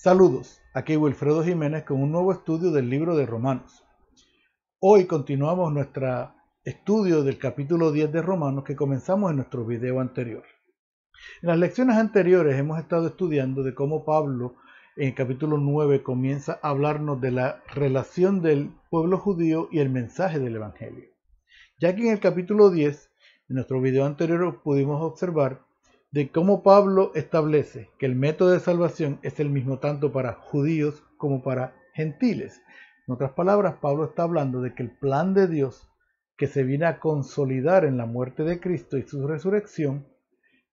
Saludos, aquí Wilfredo Jiménez con un nuevo estudio del libro de Romanos. Hoy continuamos nuestro estudio del capítulo 10 de Romanos que comenzamos en nuestro video anterior. En las lecciones anteriores hemos estado estudiando de cómo Pablo en el capítulo 9 comienza a hablarnos de la relación del pueblo judío y el mensaje del Evangelio. Ya que en el capítulo 10, en nuestro video anterior, pudimos observar de cómo Pablo establece que el método de salvación es el mismo tanto para judíos como para gentiles. En otras palabras, Pablo está hablando de que el plan de Dios que se viene a consolidar en la muerte de Cristo y su resurrección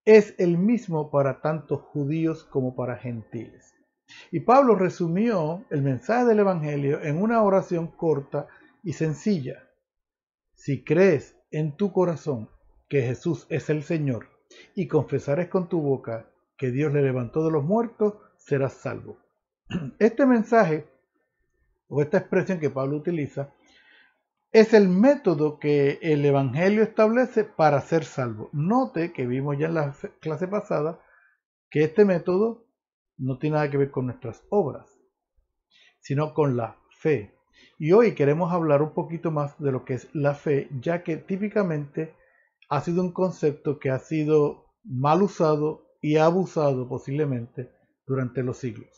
es el mismo para tanto judíos como para gentiles. Y Pablo resumió el mensaje del Evangelio en una oración corta y sencilla. Si crees en tu corazón que Jesús es el Señor y confesares con tu boca que Dios le levantó de los muertos, serás salvo. Este mensaje o esta expresión que Pablo utiliza es el método que el Evangelio establece para ser salvo. Note que vimos ya en la clase pasada que este método no tiene nada que ver con nuestras obras, sino con la fe. Y hoy queremos hablar un poquito más de lo que es la fe, ya que típicamente ha sido un concepto que ha sido mal usado y abusado posiblemente durante los siglos.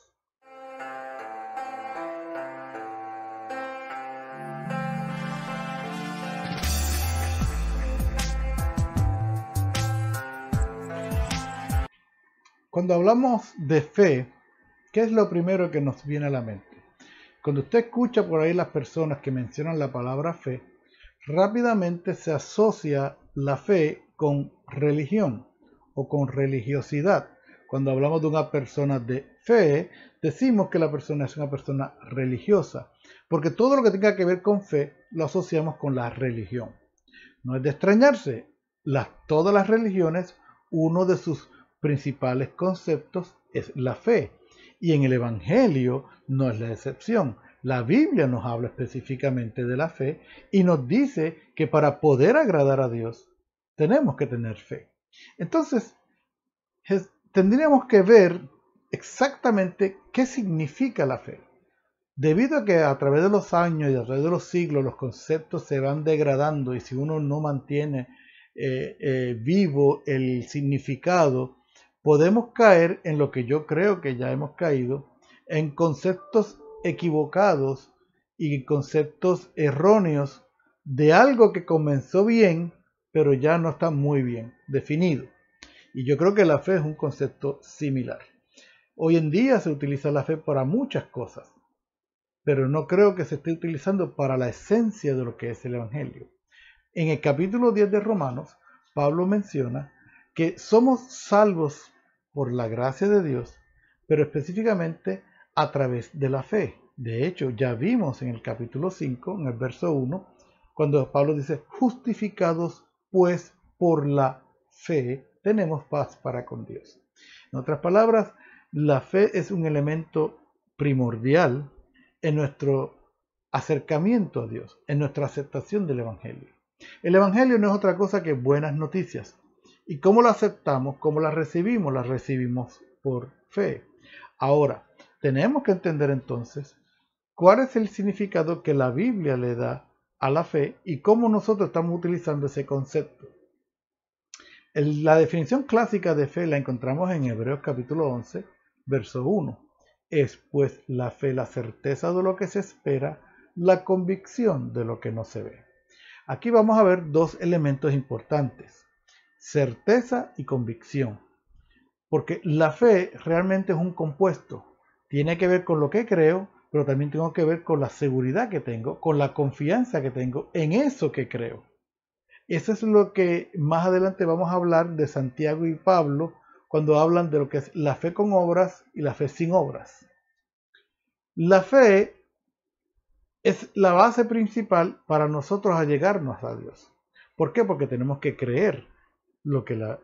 Cuando hablamos de fe, ¿qué es lo primero que nos viene a la mente? Cuando usted escucha por ahí las personas que mencionan la palabra fe, rápidamente se asocia la fe con religión o con religiosidad. Cuando hablamos de una persona de fe, decimos que la persona es una persona religiosa, porque todo lo que tenga que ver con fe lo asociamos con la religión. No es de extrañarse, las, todas las religiones, uno de sus principales conceptos es la fe. Y en el Evangelio no es la excepción. La Biblia nos habla específicamente de la fe y nos dice que para poder agradar a Dios tenemos que tener fe. Entonces, tendríamos que ver exactamente qué significa la fe. Debido a que a través de los años y a través de los siglos los conceptos se van degradando y si uno no mantiene eh, eh, vivo el significado podemos caer en lo que yo creo que ya hemos caído, en conceptos equivocados y conceptos erróneos de algo que comenzó bien, pero ya no está muy bien definido. Y yo creo que la fe es un concepto similar. Hoy en día se utiliza la fe para muchas cosas, pero no creo que se esté utilizando para la esencia de lo que es el Evangelio. En el capítulo 10 de Romanos, Pablo menciona que somos salvos por la gracia de Dios, pero específicamente a través de la fe. De hecho, ya vimos en el capítulo 5, en el verso 1, cuando Pablo dice, justificados pues por la fe, tenemos paz para con Dios. En otras palabras, la fe es un elemento primordial en nuestro acercamiento a Dios, en nuestra aceptación del Evangelio. El Evangelio no es otra cosa que buenas noticias, ¿Y cómo la aceptamos? ¿Cómo la recibimos? La recibimos por fe. Ahora, tenemos que entender entonces cuál es el significado que la Biblia le da a la fe y cómo nosotros estamos utilizando ese concepto. La definición clásica de fe la encontramos en Hebreos capítulo 11, verso 1. Es pues la fe la certeza de lo que se espera, la convicción de lo que no se ve. Aquí vamos a ver dos elementos importantes certeza y convicción. Porque la fe realmente es un compuesto. Tiene que ver con lo que creo, pero también tengo que ver con la seguridad que tengo, con la confianza que tengo en eso que creo. Eso es lo que más adelante vamos a hablar de Santiago y Pablo cuando hablan de lo que es la fe con obras y la fe sin obras. La fe es la base principal para nosotros allegarnos a Dios. ¿Por qué? Porque tenemos que creer lo que la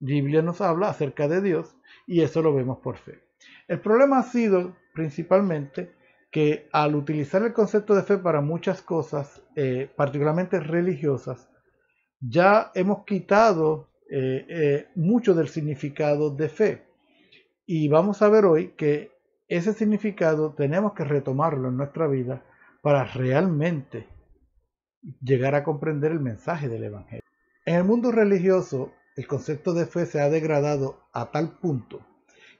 Biblia nos habla acerca de Dios y eso lo vemos por fe. El problema ha sido principalmente que al utilizar el concepto de fe para muchas cosas, eh, particularmente religiosas, ya hemos quitado eh, eh, mucho del significado de fe. Y vamos a ver hoy que ese significado tenemos que retomarlo en nuestra vida para realmente llegar a comprender el mensaje del Evangelio. En el mundo religioso, el concepto de fe se ha degradado a tal punto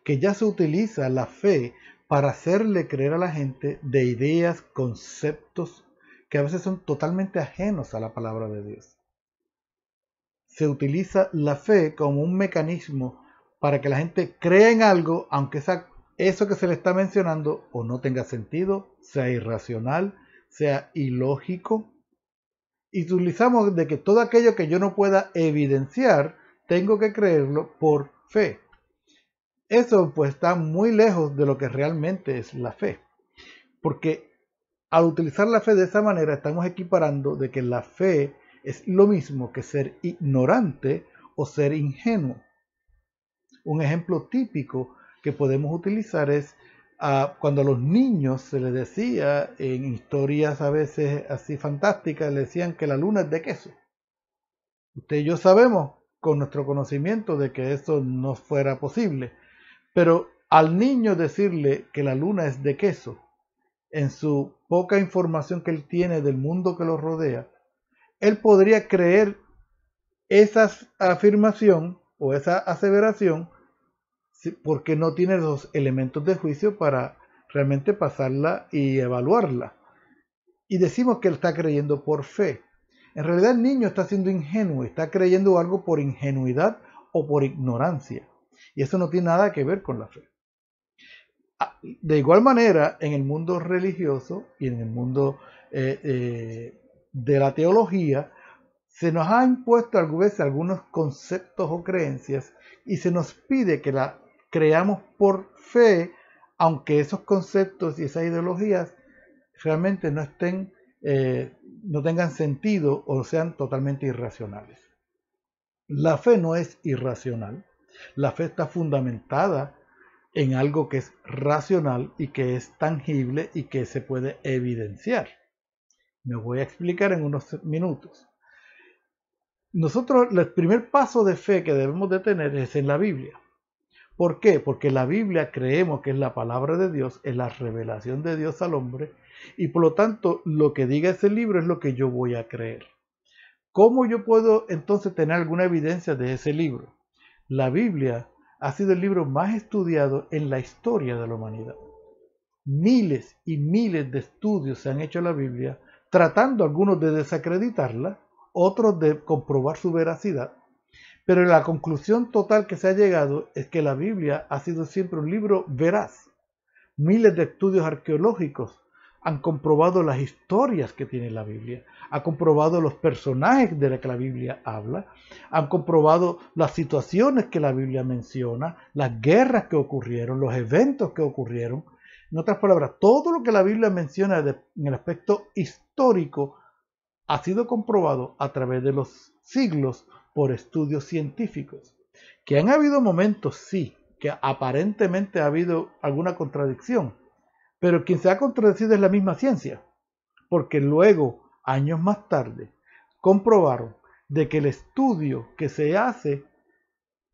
que ya se utiliza la fe para hacerle creer a la gente de ideas, conceptos que a veces son totalmente ajenos a la palabra de Dios. Se utiliza la fe como un mecanismo para que la gente crea en algo, aunque eso que se le está mencionando o no tenga sentido, sea irracional, sea ilógico. Y utilizamos de que todo aquello que yo no pueda evidenciar, tengo que creerlo por fe. Eso pues está muy lejos de lo que realmente es la fe. Porque al utilizar la fe de esa manera estamos equiparando de que la fe es lo mismo que ser ignorante o ser ingenuo. Un ejemplo típico que podemos utilizar es ah, cuando a los niños se les decía en historias a veces así fantásticas, le decían que la luna es de queso. Usted y yo sabemos con nuestro conocimiento de que eso no fuera posible, pero al niño decirle que la luna es de queso, en su poca información que él tiene del mundo que lo rodea, él podría creer esa afirmación o esa aseveración porque no tiene los elementos de juicio para realmente pasarla y evaluarla. Y decimos que él está creyendo por fe. En realidad el niño está siendo ingenuo, está creyendo algo por ingenuidad o por ignorancia. Y eso no tiene nada que ver con la fe. Ah, de igual manera, en el mundo religioso y en el mundo eh, eh, de la teología, se nos han impuesto algunas veces algunos conceptos o creencias y se nos pide que la creamos por fe, aunque esos conceptos y esas ideologías realmente no estén, eh, no tengan sentido o sean totalmente irracionales. La fe no es irracional. La fe está fundamentada en algo que es racional y que es tangible y que se puede evidenciar. Me voy a explicar en unos minutos. Nosotros, el primer paso de fe que debemos de tener es en la Biblia. ¿Por qué? Porque la Biblia creemos que es la palabra de Dios, es la revelación de Dios al hombre, y por lo tanto lo que diga ese libro es lo que yo voy a creer. ¿Cómo yo puedo entonces tener alguna evidencia de ese libro? La Biblia ha sido el libro más estudiado en la historia de la humanidad. Miles y miles de estudios se han hecho a la Biblia, tratando algunos de desacreditarla, otros de comprobar su veracidad, pero la conclusión total que se ha llegado es que la Biblia ha sido siempre un libro veraz. Miles de estudios arqueológicos han comprobado las historias que tiene la Biblia, han comprobado los personajes de los que la Biblia habla, han comprobado las situaciones que la Biblia menciona, las guerras que ocurrieron, los eventos que ocurrieron. En otras palabras, todo lo que la Biblia menciona en el aspecto histórico ha sido comprobado a través de los siglos por estudios científicos. Que han habido momentos, sí, que aparentemente ha habido alguna contradicción, pero quien se ha contradecido es la misma ciencia, porque luego, años más tarde, comprobaron de que el estudio que se hace,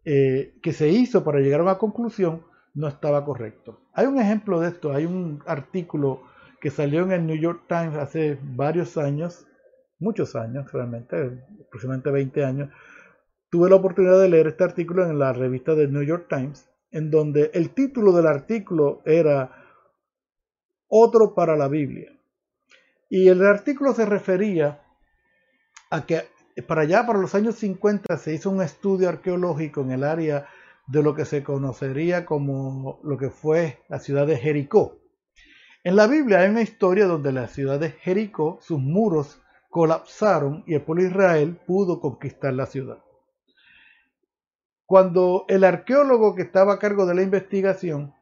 eh, que se hizo para llegar a una conclusión, no estaba correcto. Hay un ejemplo de esto, hay un artículo que salió en el New York Times hace varios años, muchos años realmente, aproximadamente 20 años, tuve la oportunidad de leer este artículo en la revista del New York Times, en donde el título del artículo era Otro para la Biblia. Y el artículo se refería a que para allá, para los años 50, se hizo un estudio arqueológico en el área de lo que se conocería como lo que fue la ciudad de Jericó. En la Biblia hay una historia donde la ciudad de Jericó, sus muros colapsaron y el pueblo de Israel pudo conquistar la ciudad. Cuando el arqueólogo que estaba a cargo de la investigación,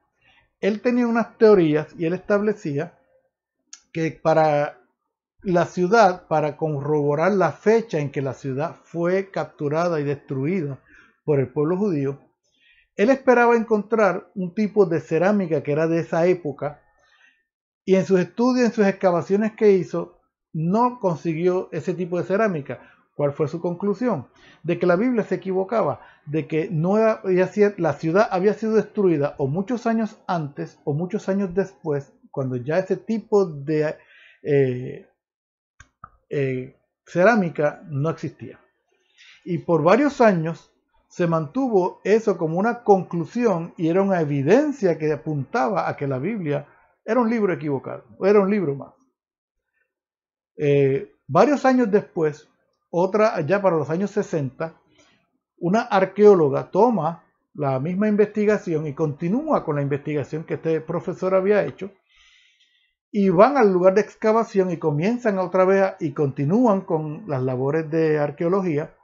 él tenía unas teorías y él establecía que para la ciudad, para corroborar la fecha en que la ciudad fue capturada y destruida por el pueblo judío, él esperaba encontrar un tipo de cerámica que era de esa época y en sus estudios, en sus excavaciones que hizo, no consiguió ese tipo de cerámica. ¿Cuál fue su conclusión? De que la Biblia se equivocaba, de que no había, la ciudad había sido destruida o muchos años antes o muchos años después, cuando ya ese tipo de eh, eh, cerámica no existía. Y por varios años se mantuvo eso como una conclusión y era una evidencia que apuntaba a que la Biblia era un libro equivocado, o era un libro más. Eh, varios años después, otra, ya para los años 60, una arqueóloga toma la misma investigación y continúa con la investigación que este profesor había hecho y van al lugar de excavación y comienzan otra vez y continúan con las labores de arqueología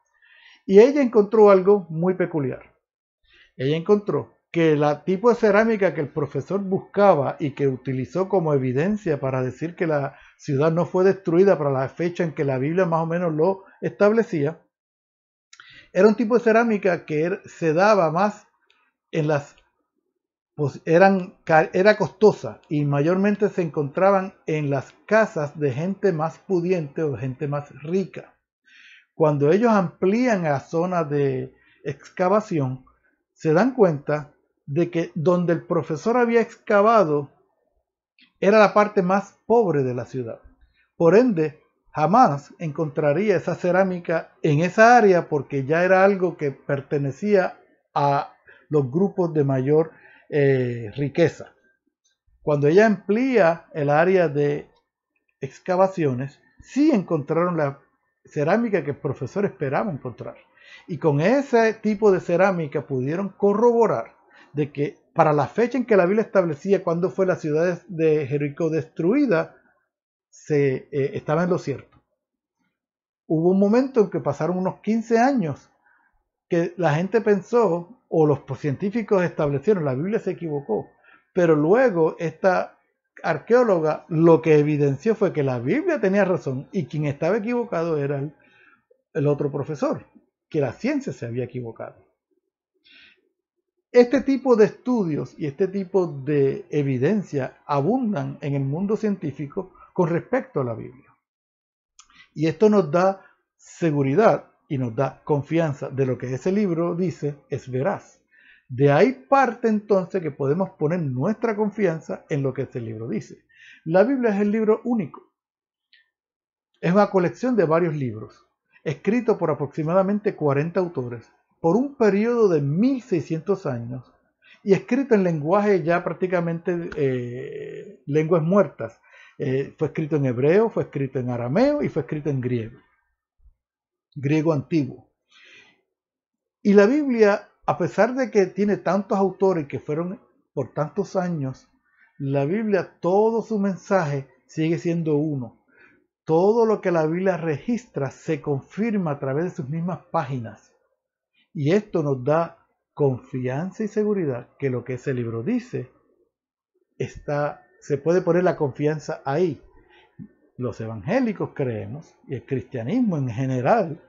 y ella encontró algo muy peculiar. Ella encontró que el tipo de cerámica que el profesor buscaba y que utilizó como evidencia para decir que la ciudad no fue destruida para la fecha en que la Biblia más o menos lo establecía, era un tipo de cerámica que er, se daba más en las pues, eran, era costosa y mayormente se encontraban en las casas de gente más pudiente o gente más rica. Cuando ellos amplían la zona de excavación, se dan cuenta de que donde el profesor había excavado era la parte más pobre de la ciudad. Por ende, jamás encontraría esa cerámica en esa área porque ya era algo que pertenecía a los grupos de mayor eh, riqueza. Cuando ella amplía el área de excavaciones, sí encontraron la cerámica que el profesor esperaba encontrar. Y con ese tipo de cerámica pudieron corroborar de que para la fecha en que la Biblia establecía cuándo fue la ciudad de Jericó destruida, se eh, estaba en lo cierto. Hubo un momento en que pasaron unos 15 años que la gente pensó o los científicos establecieron, la Biblia se equivocó, pero luego esta arqueóloga lo que evidenció fue que la Biblia tenía razón y quien estaba equivocado era el, el otro profesor, que la ciencia se había equivocado. Este tipo de estudios y este tipo de evidencia abundan en el mundo científico con respecto a la Biblia. Y esto nos da seguridad y nos da confianza de lo que ese libro dice es veraz. De ahí parte entonces que podemos poner nuestra confianza en lo que ese libro dice. La Biblia es el libro único. Es una colección de varios libros, escrito por aproximadamente 40 autores, por un periodo de 1600 años, y escrito en lenguaje ya prácticamente eh, lenguas muertas. Eh, fue escrito en hebreo, fue escrito en arameo y fue escrito en griego griego antiguo. Y la Biblia, a pesar de que tiene tantos autores que fueron por tantos años, la Biblia, todo su mensaje sigue siendo uno. Todo lo que la Biblia registra se confirma a través de sus mismas páginas. Y esto nos da confianza y seguridad que lo que ese libro dice está, se puede poner la confianza ahí. Los evangélicos creemos, y el cristianismo en general,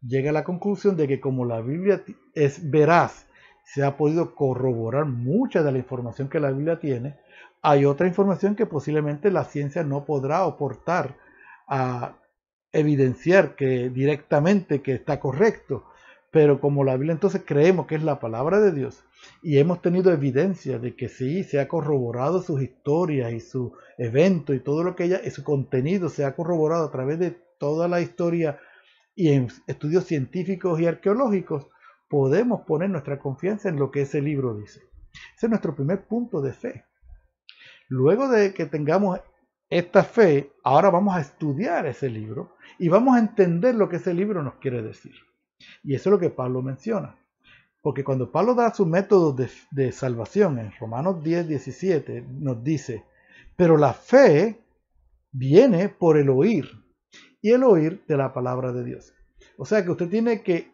llega a la conclusión de que como la Biblia es veraz, se ha podido corroborar mucha de la información que la Biblia tiene, hay otra información que posiblemente la ciencia no podrá aportar a evidenciar que directamente que está correcto, pero como la Biblia entonces creemos que es la palabra de Dios y hemos tenido evidencia de que sí, se ha corroborado sus historias y su evento y todo lo que ella, su contenido se ha corroborado a través de toda la historia y en estudios científicos y arqueológicos, podemos poner nuestra confianza en lo que ese libro dice. Ese es nuestro primer punto de fe. Luego de que tengamos esta fe, ahora vamos a estudiar ese libro y vamos a entender lo que ese libro nos quiere decir. Y eso es lo que Pablo menciona. Porque cuando Pablo da su método de, salvación en Romanos 10, 17, nos dice, pero la fe viene por el oír y el oír de la palabra de Dios. O sea que usted tiene que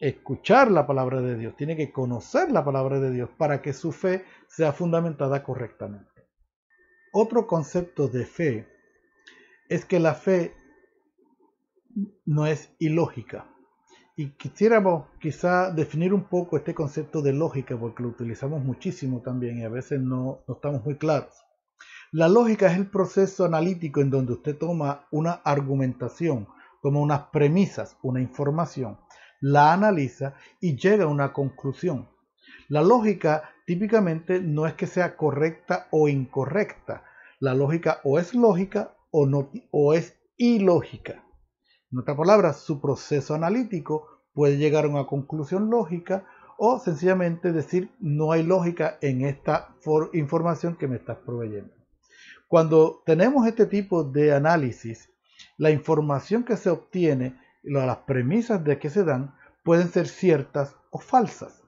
escuchar la palabra de Dios, tiene que conocer la palabra de Dios para que su fe sea fundamentada correctamente. Otro concepto de fe es que la fe no es ilógica. Y quisiéramos quizá definir un poco este concepto de lógica, porque lo utilizamos muchísimo también y a veces no, no estamos muy claros. La lógica es el proceso analítico en donde usted toma una argumentación toma unas premisas, una información, la analiza y llega a una conclusión. La lógica típicamente no es que sea correcta o incorrecta. La lógica o es lógica o, no, o es ilógica. En otras palabras, su proceso analítico puede llegar a una conclusión lógica o sencillamente decir no hay lógica en esta información que me estás proveyendo. Cuando tenemos este tipo de análisis, la información que se obtiene, las premisas de que se dan, pueden ser ciertas o falsas.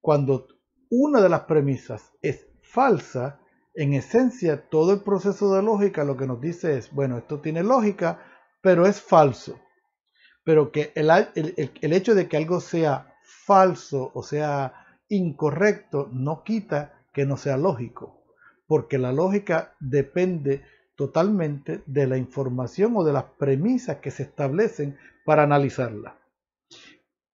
Cuando una de las premisas es falsa, en esencia todo el proceso de lógica lo que nos dice es, bueno, esto tiene lógica, pero es falso. Pero que el, el hecho de que algo sea falso o sea incorrecto no quita que no sea lógico, porque la lógica depende totalmente de la información o de las premisas que se establecen para analizarla.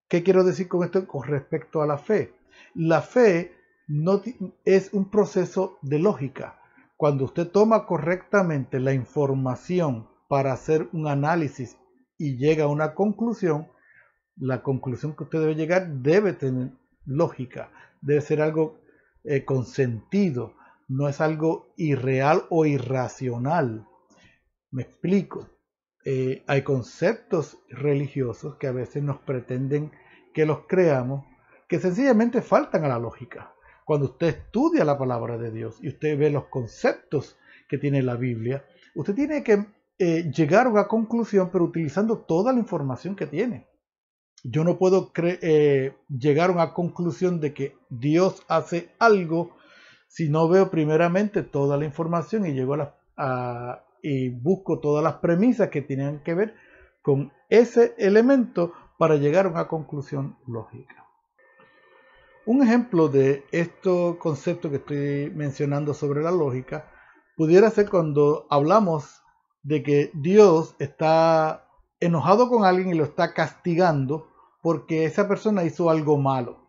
¿Qué quiero decir con esto con respecto a la fe? La fe no es un proceso de lógica. Cuando usted toma correctamente la información para hacer un análisis y llega a una conclusión, la conclusión que usted debe llegar debe tener lógica, debe ser algo eh, con sentido, no es algo irreal o irracional. Me explico. Eh, hay conceptos religiosos que a veces nos pretenden que los creamos, que sencillamente faltan a la lógica. Cuando usted estudia la palabra de Dios y usted ve los conceptos que tiene la Biblia, usted tiene que eh, llegar a conclusión, pero utilizando toda la información que tiene. Yo no puedo eh, llegar a una conclusión de que Dios hace algo si no veo primeramente toda la información y llego a, y busco todas las premisas que tienen que ver con ese elemento para llegar a una conclusión lógica. Un ejemplo de este concepto que estoy mencionando sobre la lógica pudiera ser cuando hablamos de que Dios está enojado con alguien y lo está castigando porque esa persona hizo algo malo.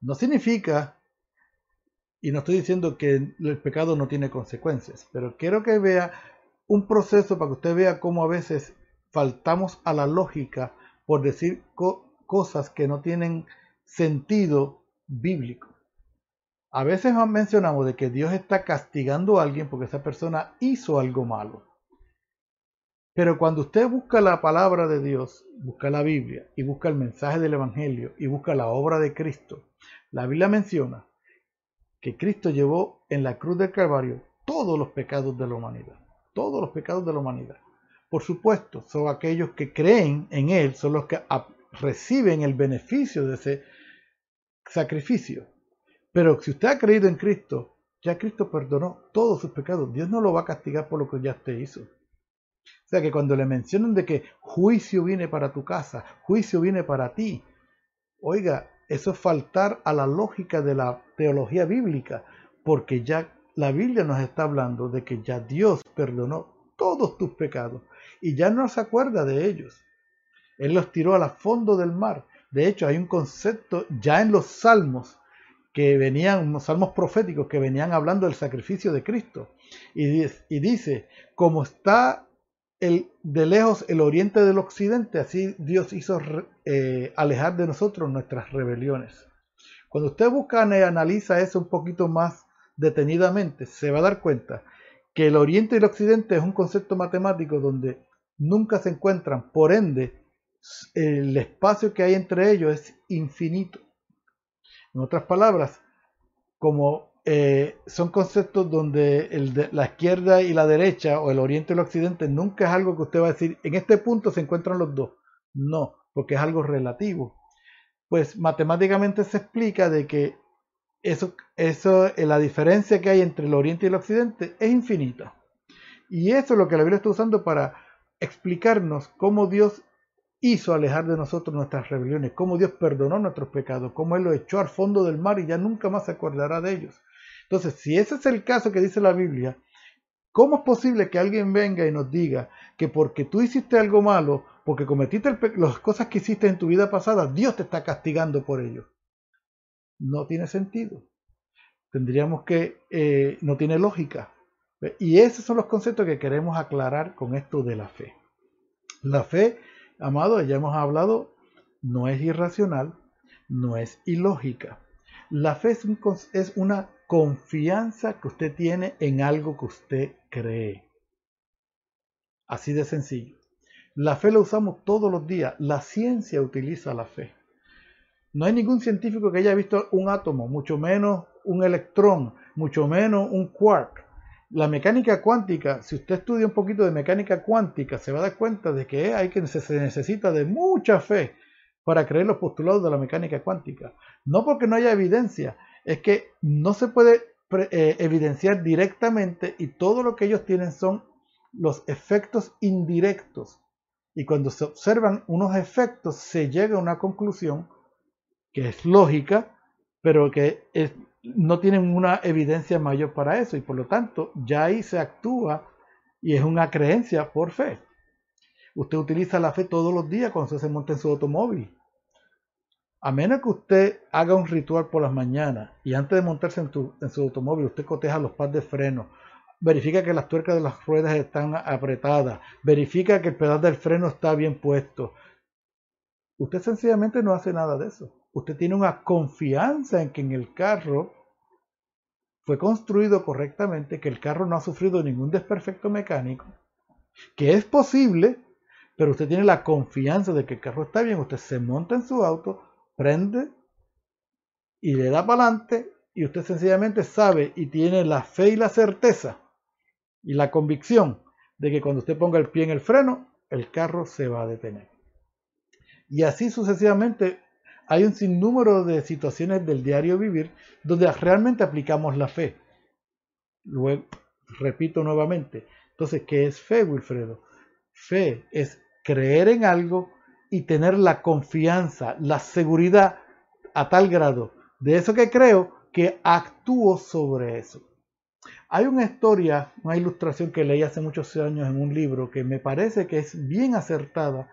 No significa, y no estoy diciendo que el pecado no tiene consecuencias, pero quiero que vea un proceso para que usted vea cómo a veces faltamos a la lógica por decir cosas que no tienen sentido bíblico. A veces mencionamos de que Dios está castigando a alguien porque esa persona hizo algo malo. Pero cuando usted busca la palabra de Dios, busca la Biblia y busca el mensaje del Evangelio y busca la obra de Cristo, la Biblia menciona que Cristo llevó en la cruz del Calvario todos los pecados de la humanidad. Todos los pecados de la humanidad. Por supuesto, son aquellos que creen en Él, son los que reciben el beneficio de ese sacrificio. Pero si usted ha creído en Cristo, ya Cristo perdonó todos sus pecados. Dios no lo va a castigar por lo que ya usted hizo. O sea que cuando le mencionan de que juicio viene para tu casa, juicio viene para ti, oiga, eso es faltar a la lógica de la teología bíblica, porque ya la Biblia nos está hablando de que ya Dios perdonó todos tus pecados y ya no se acuerda de ellos. Él los tiró al fondo del mar. De hecho, hay un concepto ya en los salmos que venían, salmos proféticos que venían hablando del sacrificio de Cristo. Y, y dice, como está el, de lejos el oriente del occidente, así Dios hizo eh, alejar de nosotros nuestras rebeliones. Cuando usted busca y analiza eso un poquito más detenidamente, se va a dar cuenta que el oriente y el occidente es un concepto matemático donde nunca se encuentran, por ende, el espacio que hay entre ellos es infinito. En otras palabras, como eh, son conceptos donde la izquierda y la derecha o el oriente y el occidente nunca es algo que usted va a decir, en este punto se encuentran los dos. No, porque es algo relativo. Pues matemáticamente se explica de que eso, eso, eh, la diferencia que hay entre el oriente y el occidente es infinita. Y eso es lo que la Biblia está usando para explicarnos cómo Dios hizo alejar de nosotros nuestras rebeliones, cómo Dios perdonó nuestros pecados, cómo Él los echó al fondo del mar y ya nunca más se acordará de ellos. Entonces, si ese es el caso que dice la Biblia, ¿cómo es posible que alguien venga y nos diga que porque tú hiciste algo malo, porque cometiste las cosas que hiciste en tu vida pasada, Dios te está castigando por ello? No tiene sentido. Tendríamos que, eh, no tiene lógica. Y esos son los conceptos que queremos aclarar con esto de la fe. La fe, amado, ya hemos hablado, no es irracional, no es ilógica. La fe es, es una confianza que usted tiene en algo que usted cree. Así de sencillo. La fe la usamos todos los días. La ciencia utiliza la fe. No hay ningún científico que haya visto un átomo, mucho menos un electrón, mucho menos un quark. La mecánica cuántica, si usted estudia un poquito de mecánica cuántica, se va a dar cuenta de que hay que se necesita de mucha fe para creer los postulados de la mecánica cuántica. No porque no haya evidencia, es que no se puede eh, evidenciar directamente y todo lo que ellos tienen son los efectos indirectos. Y cuando se observan unos efectos, se llega a una conclusión que es lógica, pero que no tienen una evidencia mayor para eso. Y por lo tanto, ya ahí se actúa y es una creencia por fe. Usted utiliza la fe todos los días cuando se monta en su automóvil. A menos que usted haga un ritual por las mañanas y antes de montarse en, su automóvil usted coteja los pads de freno, verifica que las tuercas de las ruedas están apretadas, verifica que el pedal del freno está bien puesto. Usted sencillamente no hace nada de eso. Usted tiene una confianza en que en el carro fue construido correctamente, que el carro no ha sufrido ningún desperfecto mecánico, que es posible, pero usted tiene la confianza de que el carro está bien, usted se monta en su auto, prende y le da para adelante y usted sencillamente sabe y tiene la fe y la certeza y la convicción de que cuando usted ponga el pie en el freno, el carro se va a detener. Y así sucesivamente hay un sinnúmero de situaciones del diario vivir donde realmente aplicamos la fe. Luego, repito nuevamente, entonces, ¿qué es fe, Wilfredo? Fe es creer en algo y tener la confianza, la seguridad a tal grado de eso que creo que actúo sobre eso. Hay una historia, una ilustración que leí hace muchos años en un libro que me parece que es bien acertada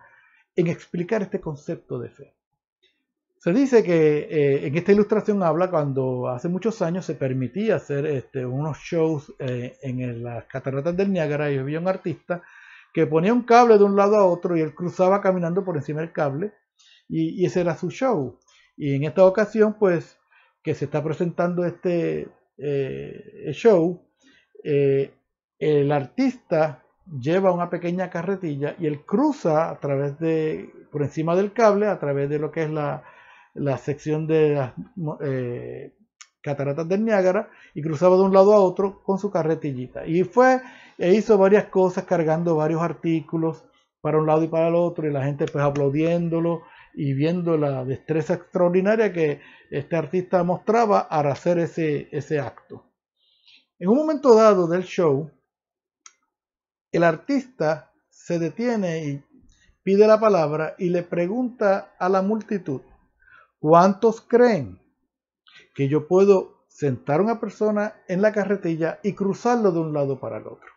en explicar este concepto de fe. Se dice que eh, en esta ilustración habla cuando hace muchos años se permitía hacer este, unos shows eh, en las cataratas del Niágara y había un artista que ponía un cable de un lado a otro y él cruzaba caminando por encima del cable y, ese era su show. Y en esta ocasión, pues, que se está presentando este eh, show, el artista lleva una pequeña carretilla y él cruza a través de, por encima del cable, a través de lo que es la, la sección de las eh, cataratas del Niágara y cruzaba de un lado a otro con su carretillita. Y fue e hizo varias cosas cargando varios artículos para un lado y para el otro y la gente pues aplaudiéndolo y viendo la destreza extraordinaria que este artista mostraba al hacer ese, ese acto. En un momento dado del show, el artista se detiene y pide la palabra y le pregunta a la multitud, ¿cuántos creen que yo puedo sentar a una persona en la carretilla y cruzarlo de un lado para el otro?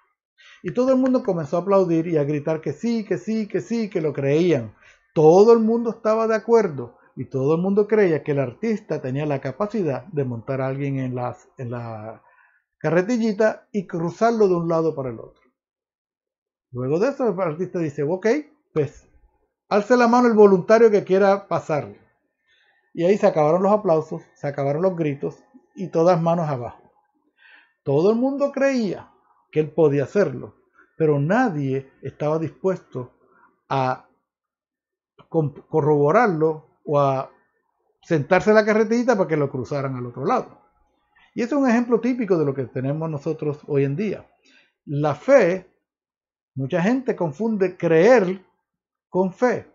Y todo el mundo comenzó a aplaudir y a gritar que sí, que sí, que sí, que lo creían. Todo el mundo estaba de acuerdo y todo el mundo creía que el artista tenía la capacidad de montar a alguien en, las, la carretillita y cruzarlo de un lado para el otro. Luego de eso el artista dice, ok, pues alce la mano el voluntario que quiera pasarle. Y ahí se acabaron los aplausos, se acabaron los gritos y todas manos abajo. Todo el mundo creía que él podía hacerlo, pero nadie estaba dispuesto a corroborarlo o a sentarse en la carretita para que lo cruzaran al otro lado. Y eso es un ejemplo típico de lo que tenemos nosotros hoy en día. La fe, mucha gente confunde creer con fe.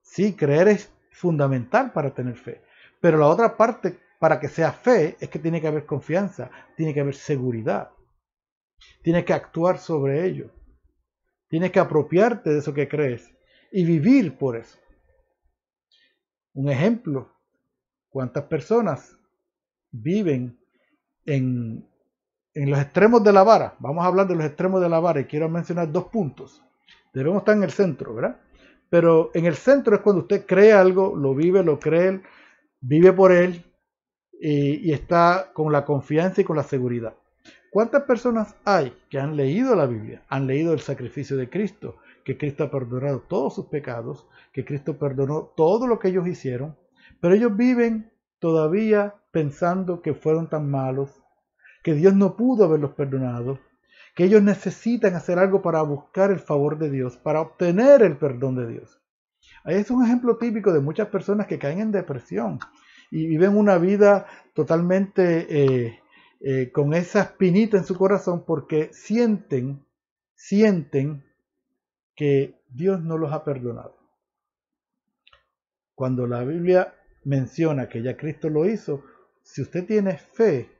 Sí, creer es fundamental para tener fe, pero la otra parte para que sea fe es que tiene que haber confianza, tiene que haber seguridad. Tienes que actuar sobre ello. Tienes que apropiarte de eso que crees y vivir por eso. Un ejemplo, ¿cuántas personas viven en, en los extremos de la vara? Vamos a hablar de los extremos de la vara y quiero mencionar dos puntos. Debemos estar en el centro, ¿verdad? Pero en el centro es cuando usted cree algo, lo vive, lo cree, vive por él y, y está con la confianza y con la seguridad. ¿Cuántas personas hay que han leído la Biblia, han leído el sacrificio de Cristo, que Cristo ha perdonado todos sus pecados, que Cristo perdonó todo lo que ellos hicieron, pero ellos viven todavía pensando que fueron tan malos, que Dios no pudo haberlos perdonado, que ellos necesitan hacer algo para buscar el favor de Dios, para obtener el perdón de Dios. Es un ejemplo típico de muchas personas que caen en depresión y viven una vida totalmente eh, eh, con esa espinita en su corazón porque sienten, sienten que Dios no los ha perdonado. Cuando la Biblia menciona que ya Cristo lo hizo, si usted tiene fe,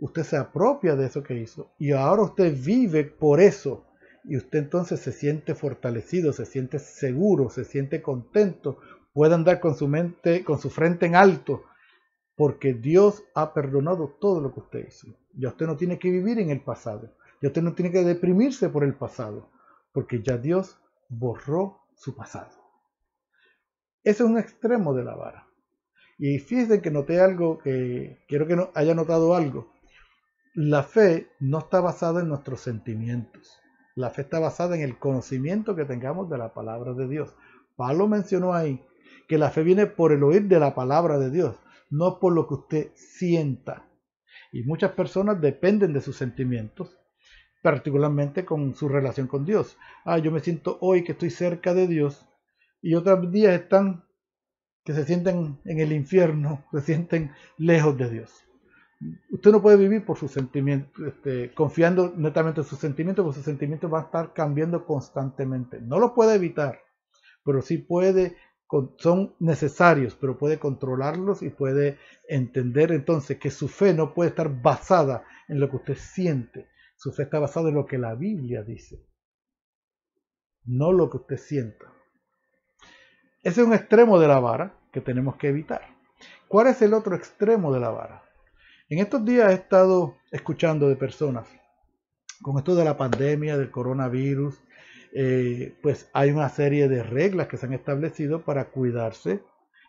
usted se apropia de eso que hizo y ahora usted vive por eso y usted entonces se siente fortalecido, se siente seguro, se siente contento, puede andar con su mente, con su frente en alto, porque Dios ha perdonado todo lo que usted hizo. Ya usted no tiene que vivir en el pasado, ya usted no tiene que deprimirse por el pasado, porque ya Dios borró su pasado. Ese es un extremo de la vara. Y fíjense que noté algo que quiero que haya notado algo. La fe no está basada en nuestros sentimientos. La fe está basada en el conocimiento que tengamos de la palabra de Dios. Pablo mencionó ahí que la fe viene por el oír de la palabra de Dios, no por lo que usted sienta. Y muchas personas dependen de sus sentimientos, particularmente con su relación con Dios. Ah, yo me siento hoy que estoy cerca de Dios y otros días están que se sienten en el infierno, se sienten lejos de Dios. Usted no puede vivir por sus sentimientos, este, confiando netamente en sus sentimientos, porque sus sentimientos van a estar cambiando constantemente. No lo puede evitar, pero sí puede, son necesarios, pero puede controlarlos y puede entender entonces que su fe no puede estar basada en lo que usted siente. Su fe está basada en lo que la Biblia dice, no lo que usted sienta. Ese es un extremo de la vara que tenemos que evitar. ¿Cuál es el otro extremo de la vara? En estos días he estado escuchando de personas, con esto de la pandemia, del coronavirus, eh, pues hay una serie de reglas que se han establecido para cuidarse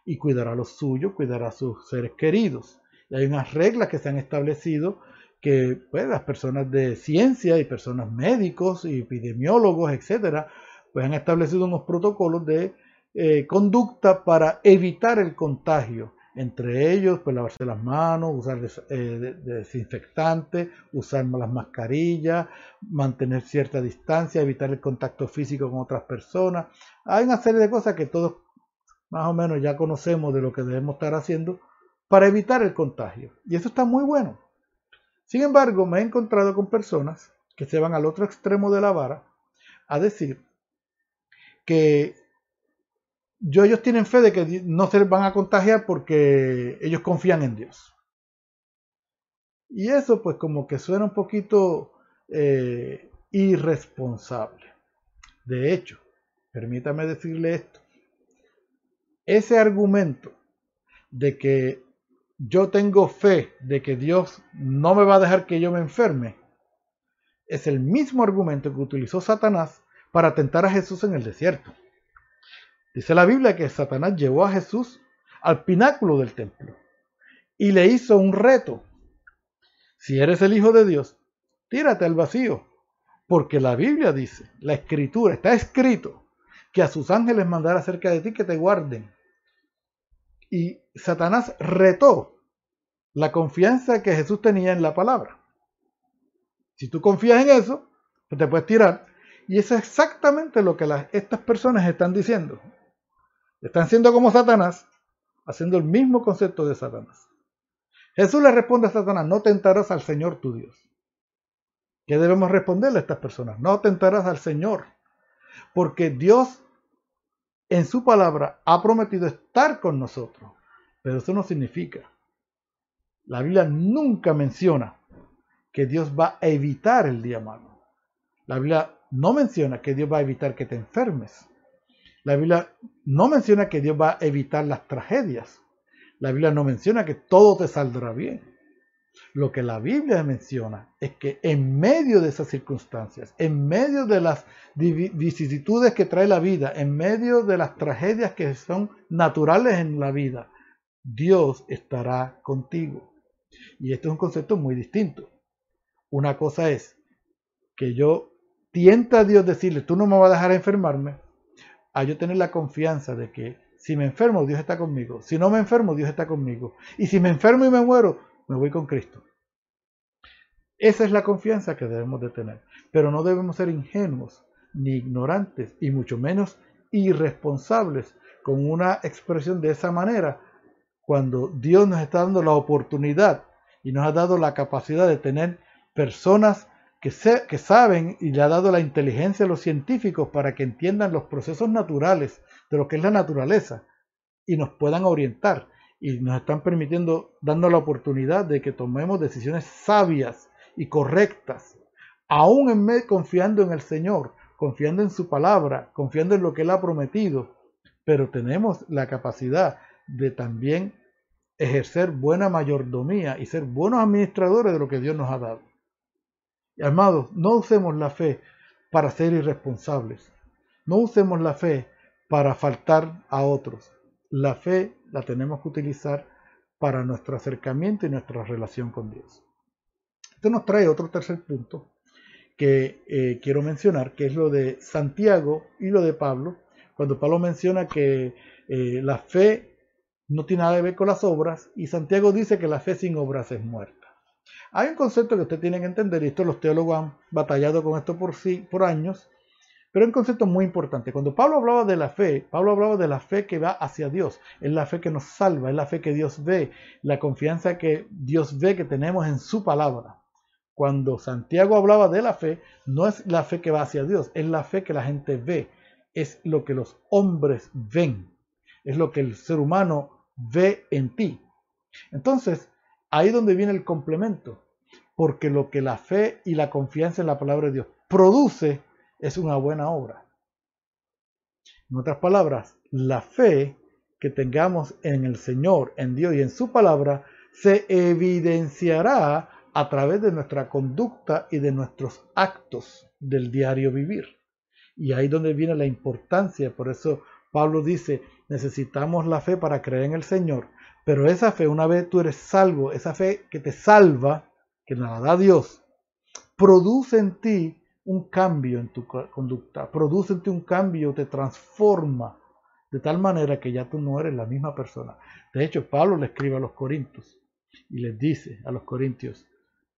y cuidar a los suyos, cuidar a sus seres queridos. Y hay unas reglas que se han establecido que pues, las personas de ciencia y personas médicos y epidemiólogos, etcétera, pues han establecido unos protocolos de eh, conducta para evitar el contagio entre ellos, pues lavarse las manos, usar eh, desinfectante, usar las mascarillas, mantener cierta distancia, evitar el contacto físico con otras personas. Hay una serie de cosas que todos más o menos ya conocemos de lo que debemos estar haciendo para evitar el contagio. Y eso está muy bueno. Sin embargo, me he encontrado con personas que se van al otro extremo de la vara a decir que yo, ellos tienen fe de que no se van a contagiar porque ellos confían en Dios. Y eso pues como que suena un poquito eh, irresponsable. De hecho, permítame decirle esto. Ese argumento de que yo tengo fe de que Dios no me va a dejar que yo me enferme, es el mismo argumento que utilizó Satanás para tentar a Jesús en el desierto. Dice la Biblia que Satanás llevó a Jesús al pináculo del templo y le hizo un reto. Si eres el Hijo de Dios, tírate al vacío, porque la Biblia dice, la escritura, está escrito, que a sus ángeles mandará cerca de ti que te guarden. Y Satanás retó la confianza que Jesús tenía en la palabra. Si tú confías en eso, pues te puedes tirar. Y es exactamente lo que estas personas están diciendo. Están siendo como Satanás, haciendo el mismo concepto de Satanás. Jesús le responde a Satanás, no tentarás al Señor tu Dios. ¿Qué debemos responderle a estas personas? No tentarás al Señor, porque Dios en su palabra ha prometido estar con nosotros, pero eso no significa. La Biblia nunca menciona que Dios va a evitar el día malo. La Biblia no menciona que Dios va a evitar que te enfermes. La Biblia no menciona que Dios va a evitar las tragedias. La Biblia no menciona que todo te saldrá bien. Lo que la Biblia menciona es que en medio de esas circunstancias, en medio de las vicisitudes que trae la vida, en medio de las tragedias que son naturales en la vida, Dios estará contigo. Y esto es un concepto muy distinto. Una cosa es que yo tienta a Dios decirle, tú no me vas a dejar enfermarme, a yo tener la confianza de que si me enfermo, Dios está conmigo. Si no me enfermo, Dios está conmigo. Y si me enfermo y me muero, me voy con Cristo. Esa es la confianza que debemos de tener. Pero no debemos ser ingenuos ni ignorantes y mucho menos irresponsables con una expresión de esa manera cuando Dios nos está dando la oportunidad y nos ha dado la capacidad de tener personas que, saben y le ha dado la inteligencia a los científicos para que entiendan los procesos naturales de lo que es la naturaleza y nos puedan orientar y nos están permitiendo, dando la oportunidad de que tomemos decisiones sabias y correctas, aún en medio confiando en el Señor, confiando en su palabra, confiando en lo que Él ha prometido, pero tenemos la capacidad de también ejercer buena mayordomía y ser buenos administradores de lo que Dios nos ha dado. Amados, no usemos la fe para ser irresponsables. No usemos la fe para faltar a otros. La fe la tenemos que utilizar para nuestro acercamiento y nuestra relación con Dios. Esto nos trae otro tercer punto que eh, quiero mencionar, que es lo de Santiago y lo de Pablo, cuando Pablo menciona que eh, la fe no tiene nada que ver con las obras, y Santiago dice que la fe sin obras es muerta. Hay un concepto que usted tiene que entender, y esto los teólogos han batallado con esto por, sí, por años, pero es un concepto muy importante. Cuando Pablo hablaba de la fe, Pablo hablaba de la fe que va hacia Dios, es la fe que nos salva, es la fe que Dios ve, la confianza que Dios ve que tenemos en su palabra. Cuando Santiago hablaba de la fe, no es la fe que va hacia Dios, es la fe que la gente ve, es lo que los hombres ven, es lo que el ser humano ve en ti. Entonces, ahí donde viene el complemento, porque lo que la fe y la confianza en la palabra de Dios produce es una buena obra. En otras palabras, la fe que tengamos en el Señor, en Dios y en su palabra, se evidenciará a través de nuestra conducta y de nuestros actos del diario vivir. Y ahí donde viene la importancia, por eso Pablo dice, necesitamos la fe para creer en el Señor, pero esa fe, una vez tú eres salvo, esa fe que te salva, que nos la da Dios, produce en ti un cambio en tu conducta, produce en ti un cambio, te transforma de tal manera que ya tú no eres la misma persona. De hecho, Pablo le escribe a los Corintios y les dice a los Corintios,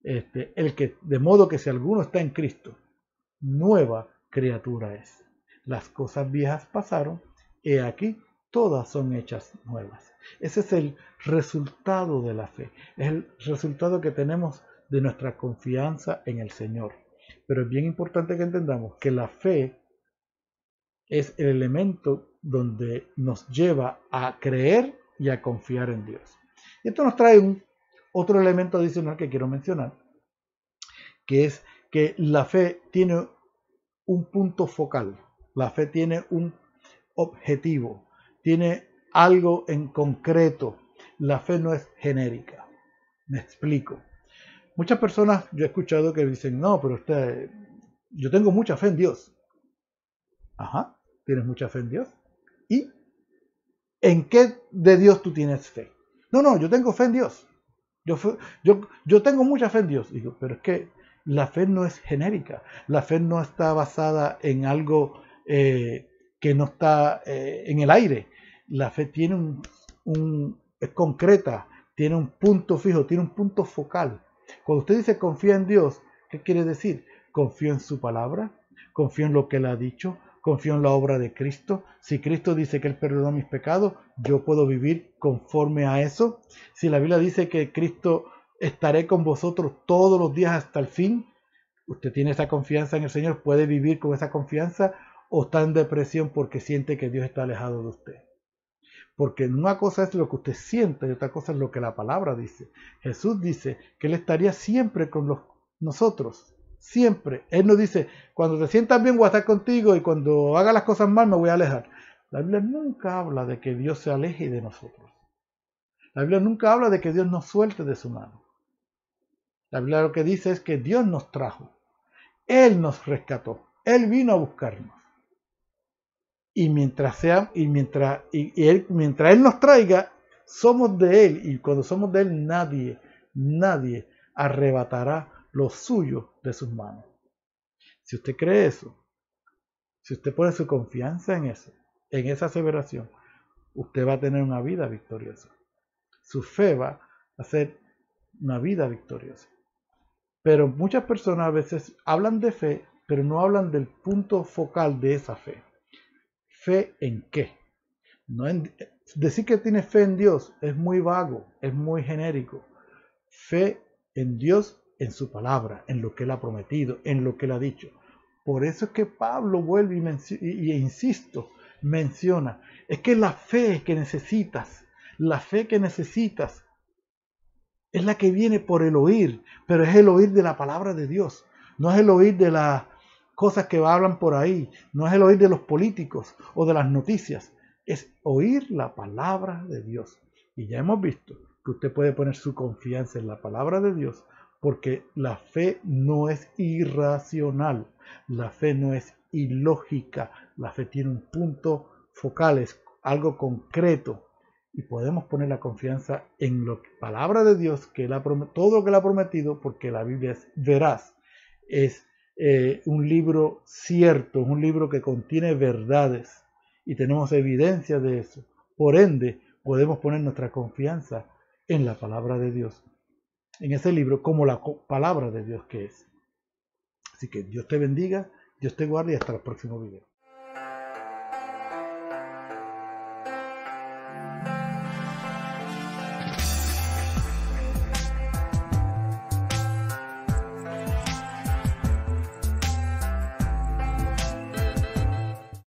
este, el que, de modo que si alguno está en Cristo, nueva criatura es. Las cosas viejas pasaron, y aquí todas son hechas nuevas. Ese es el resultado de la fe, es el resultado que tenemos de nuestra confianza en el Señor. Pero es bien importante que entendamos que la fe es el elemento donde nos lleva a creer y a confiar en Dios. Y esto nos trae otro elemento adicional que quiero mencionar, que es que la fe tiene un punto focal, la fe tiene un objetivo, tiene algo en concreto, la fe no es genérica. Me explico. Muchas personas yo he escuchado que dicen, no, pero usted, yo tengo mucha fe en Dios. Ajá, tienes mucha fe en Dios. ¿Y en qué de Dios tú tienes fe? No, no, yo tengo fe en Dios. Yo, yo, yo tengo mucha fe en Dios. Digo, pero es que la fe no es genérica. La fe no está basada en algo eh, que no está eh, en el aire. La fe tiene un, es concreta, tiene un punto fijo, tiene un punto focal. Cuando usted dice confía en Dios, ¿qué quiere decir? Confío en su palabra, confío en lo que él ha dicho, confío en la obra de Cristo. Si Cristo dice que Él perdonó mis pecados, yo puedo vivir conforme a eso. Si la Biblia dice que Cristo estaré con vosotros todos los días hasta el fin, usted tiene esa confianza en el Señor, puede vivir con esa confianza o está en depresión porque siente que Dios está alejado de usted. Porque una cosa es lo que usted siente y otra cosa es lo que la palabra dice. Jesús dice que Él estaría siempre con los, nosotros. Siempre. Él nos dice, cuando te sientas bien voy a estar contigo y cuando haga las cosas mal me voy a alejar. La Biblia nunca habla de que Dios se aleje de nosotros. La Biblia nunca habla de que Dios nos suelte de su mano. La Biblia lo que dice es que Dios nos trajo. Él nos rescató. Él vino a buscarnos. Y mientras sea, y mientras, y, él, mientras Él nos traiga, somos de Él. Y cuando somos de Él, nadie, nadie arrebatará lo suyo de sus manos. Si usted cree eso, si usted pone su confianza en eso, en esa aseveración, usted va a tener una vida victoriosa. Su fe va a ser una vida victoriosa. Pero muchas personas a veces hablan de fe, pero no hablan del punto focal de esa fe. ¿Fe en qué? No decir que tiene fe en Dios es muy vago, es muy genérico. Fe en Dios, en su palabra, en lo que Él ha prometido, en lo que Él ha dicho. Por eso es que Pablo vuelve y, y insisto, menciona, es que la fe que necesitas, la fe que necesitas es la que viene por el oír, pero es el oír de la palabra de Dios, no es el oír de las cosas que hablan por ahí, no es el oír de los políticos o de las noticias, es oír la palabra de Dios. Y ya hemos visto que usted puede poner su confianza en la palabra de Dios porque la fe no es irracional, la fe no es ilógica, la fe tiene un punto focal, es algo concreto y podemos poner la confianza en la palabra de Dios, que todo lo que ha prometido, porque la Biblia es veraz, es eh, un libro cierto, un libro que contiene verdades y tenemos evidencia de eso. Por ende, podemos poner nuestra confianza en la palabra de Dios, en ese libro, como la palabra de Dios que es. Así que Dios te bendiga, Dios te guarde y hasta el próximo video.